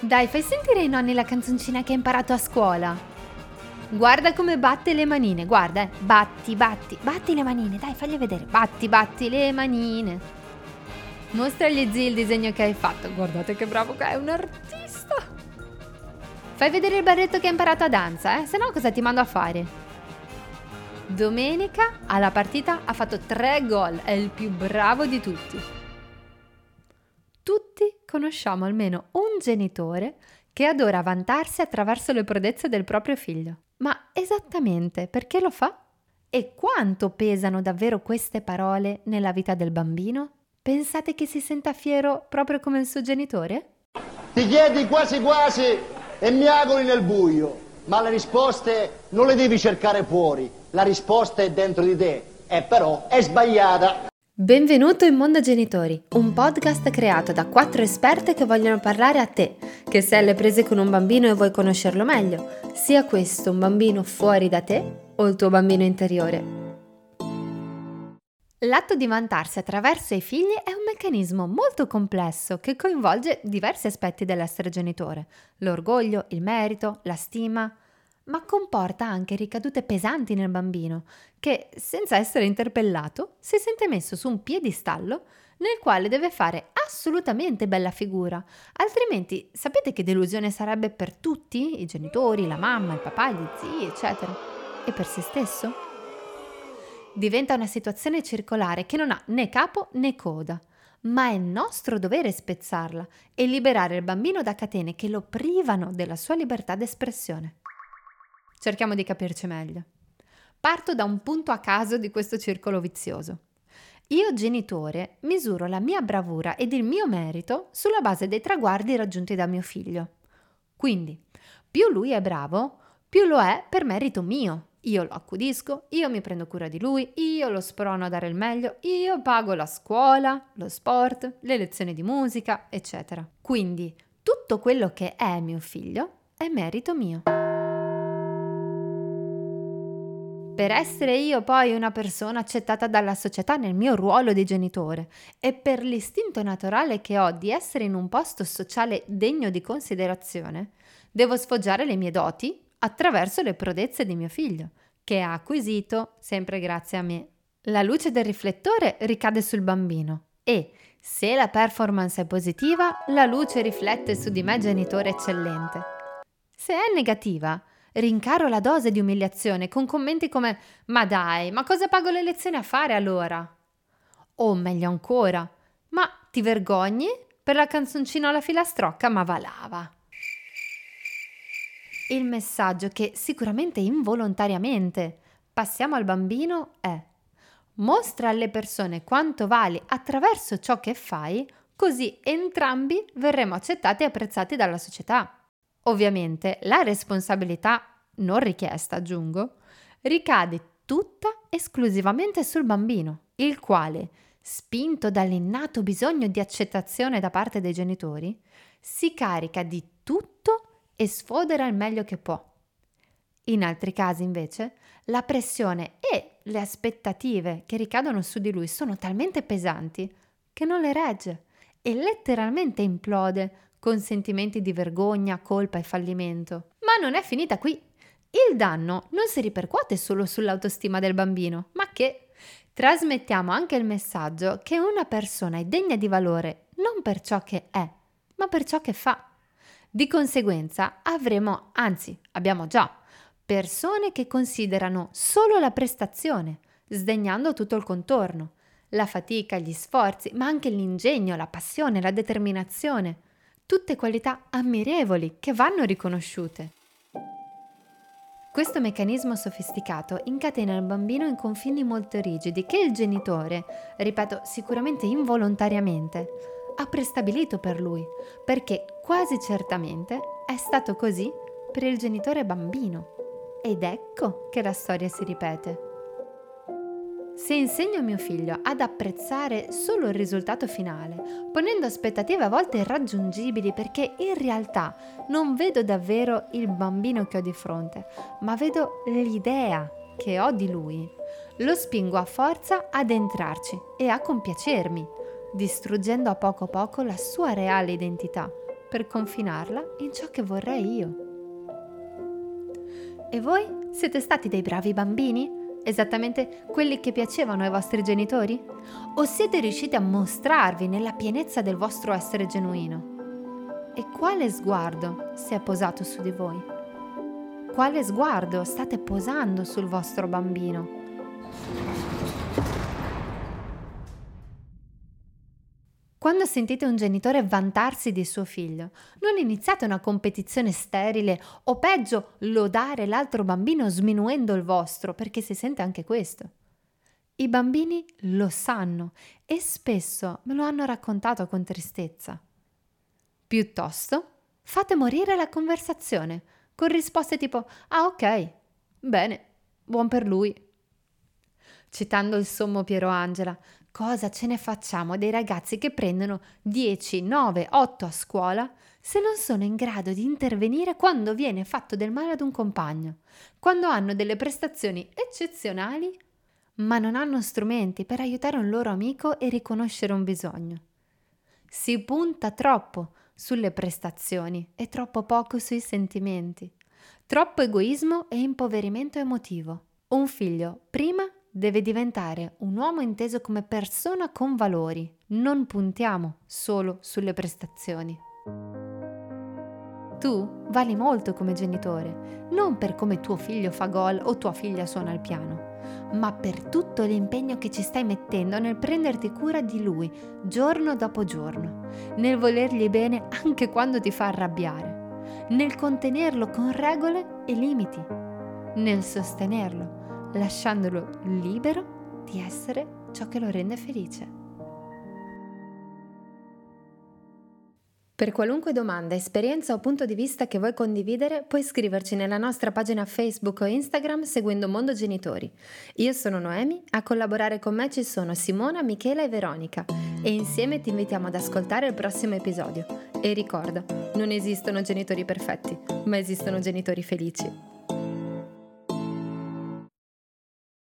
Dai, fai sentire ai nonni la canzoncina che hai imparato a scuola. Guarda come batte le manine, guarda, eh. Batti, batti, batti le manine, dai, fagli vedere. Batti, batti le manine. Mostra agli zii il disegno che hai fatto. Guardate che bravo che è, un artista. Fai vedere il barretto che hai imparato a danza, eh? Se no cosa ti mando a fare? Domenica alla partita ha fatto tre gol, è il più bravo di tutti. Tutti conosciamo almeno un genitore che adora vantarsi attraverso le prodezze del proprio figlio. Ma esattamente perché lo fa? E quanto pesano davvero queste parole nella vita del bambino? Pensate che si senta fiero proprio come il suo genitore? Ti chiedi quasi quasi e miagoli nel buio, ma le risposte non le devi cercare fuori, la risposta è dentro di te, e però è sbagliata. Benvenuto in Mondo Genitori, un podcast creato da quattro esperte che vogliono parlare a te, che sei alle prese con un bambino e vuoi conoscerlo meglio, sia questo un bambino fuori da te o il tuo bambino interiore. L'atto di vantarsi attraverso i figli è un meccanismo molto complesso che coinvolge diversi aspetti dell'essere genitore, l'orgoglio, il merito, la stima, ma comporta anche ricadute pesanti nel bambino, che, senza essere interpellato, si sente messo su un piedistallo nel quale deve fare assolutamente bella figura, altrimenti sapete che delusione sarebbe per tutti, i genitori, la mamma, il papà, gli zii, eccetera, e per se stesso? Diventa una situazione circolare che non ha né capo né coda, ma è nostro dovere spezzarla e liberare il bambino da catene che lo privano della sua libertà d'espressione. Cerchiamo di capirci meglio. Parto da un punto a caso di questo circolo vizioso. Io, genitore, misuro la mia bravura ed il mio merito sulla base dei traguardi raggiunti da mio figlio. Quindi, più lui è bravo, più lo è per merito mio. Io lo accudisco, io mi prendo cura di lui, io lo sprono a dare il meglio, io pago la scuola, lo sport, le lezioni di musica, eccetera. Quindi, tutto quello che è mio figlio è merito mio. Per essere io poi una persona accettata dalla società nel mio ruolo di genitore e per l'istinto naturale che ho di essere in un posto sociale degno di considerazione, devo sfoggiare le mie doti attraverso le prodezze di mio figlio, che ha acquisito sempre grazie a me. La luce del riflettore ricade sul bambino e, se la performance è positiva, la luce riflette su di me genitore eccellente. Se è negativa, rincaro la dose di umiliazione con commenti come Ma dai, ma cosa pago le lezioni a fare allora? O meglio ancora, ma ti vergogni? Per la canzoncina alla filastrocca, ma va lava. Il messaggio che sicuramente involontariamente passiamo al bambino è mostra alle persone quanto vali attraverso ciò che fai, così entrambi verremo accettati e apprezzati dalla società. Ovviamente la responsabilità, non richiesta aggiungo, ricade tutta esclusivamente sul bambino, il quale, spinto dall'innato bisogno di accettazione da parte dei genitori, si carica di tutto e sfodera il meglio che può. In altri casi, invece, la pressione e le aspettative che ricadono su di lui sono talmente pesanti che non le regge e letteralmente implode con sentimenti di vergogna, colpa e fallimento. Ma non è finita qui. Il danno non si ripercuote solo sull'autostima del bambino, ma che trasmettiamo anche il messaggio che una persona è degna di valore non per ciò che è, ma per ciò che fa. Di conseguenza avremo, anzi abbiamo già, persone che considerano solo la prestazione, sdegnando tutto il contorno, la fatica, gli sforzi, ma anche l'ingegno, la passione, la determinazione tutte qualità ammirevoli che vanno riconosciute. Questo meccanismo sofisticato incatena il bambino in confini molto rigidi che il genitore, ripeto sicuramente involontariamente, ha prestabilito per lui, perché quasi certamente è stato così per il genitore bambino. Ed ecco che la storia si ripete. Se insegno mio figlio ad apprezzare solo il risultato finale, ponendo aspettative a volte irraggiungibili perché in realtà non vedo davvero il bambino che ho di fronte, ma vedo l'idea che ho di lui, lo spingo a forza ad entrarci e a compiacermi, distruggendo a poco a poco la sua reale identità per confinarla in ciò che vorrei io. E voi siete stati dei bravi bambini? Esattamente quelli che piacevano ai vostri genitori? O siete riusciti a mostrarvi nella pienezza del vostro essere genuino? E quale sguardo si è posato su di voi? Quale sguardo state posando sul vostro bambino? Quando sentite un genitore vantarsi di suo figlio, non iniziate una competizione sterile o peggio lodare l'altro bambino sminuendo il vostro, perché si sente anche questo. I bambini lo sanno e spesso me lo hanno raccontato con tristezza. Piuttosto, fate morire la conversazione con risposte tipo Ah ok, bene, buon per lui. Citando il sommo Piero Angela, Cosa ce ne facciamo dei ragazzi che prendono 10, 9, 8 a scuola se non sono in grado di intervenire quando viene fatto del male ad un compagno, quando hanno delle prestazioni eccezionali, ma non hanno strumenti per aiutare un loro amico e riconoscere un bisogno? Si punta troppo sulle prestazioni e troppo poco sui sentimenti. Troppo egoismo e impoverimento emotivo. Un figlio prima deve diventare un uomo inteso come persona con valori. Non puntiamo solo sulle prestazioni. Tu vali molto come genitore, non per come tuo figlio fa gol o tua figlia suona il piano, ma per tutto l'impegno che ci stai mettendo nel prenderti cura di lui giorno dopo giorno, nel volergli bene anche quando ti fa arrabbiare, nel contenerlo con regole e limiti, nel sostenerlo lasciandolo libero di essere ciò che lo rende felice. Per qualunque domanda, esperienza o punto di vista che vuoi condividere, puoi scriverci nella nostra pagina Facebook o Instagram seguendo Mondo Genitori. Io sono Noemi, a collaborare con me ci sono Simona, Michela e Veronica e insieme ti invitiamo ad ascoltare il prossimo episodio. E ricorda, non esistono genitori perfetti, ma esistono genitori felici.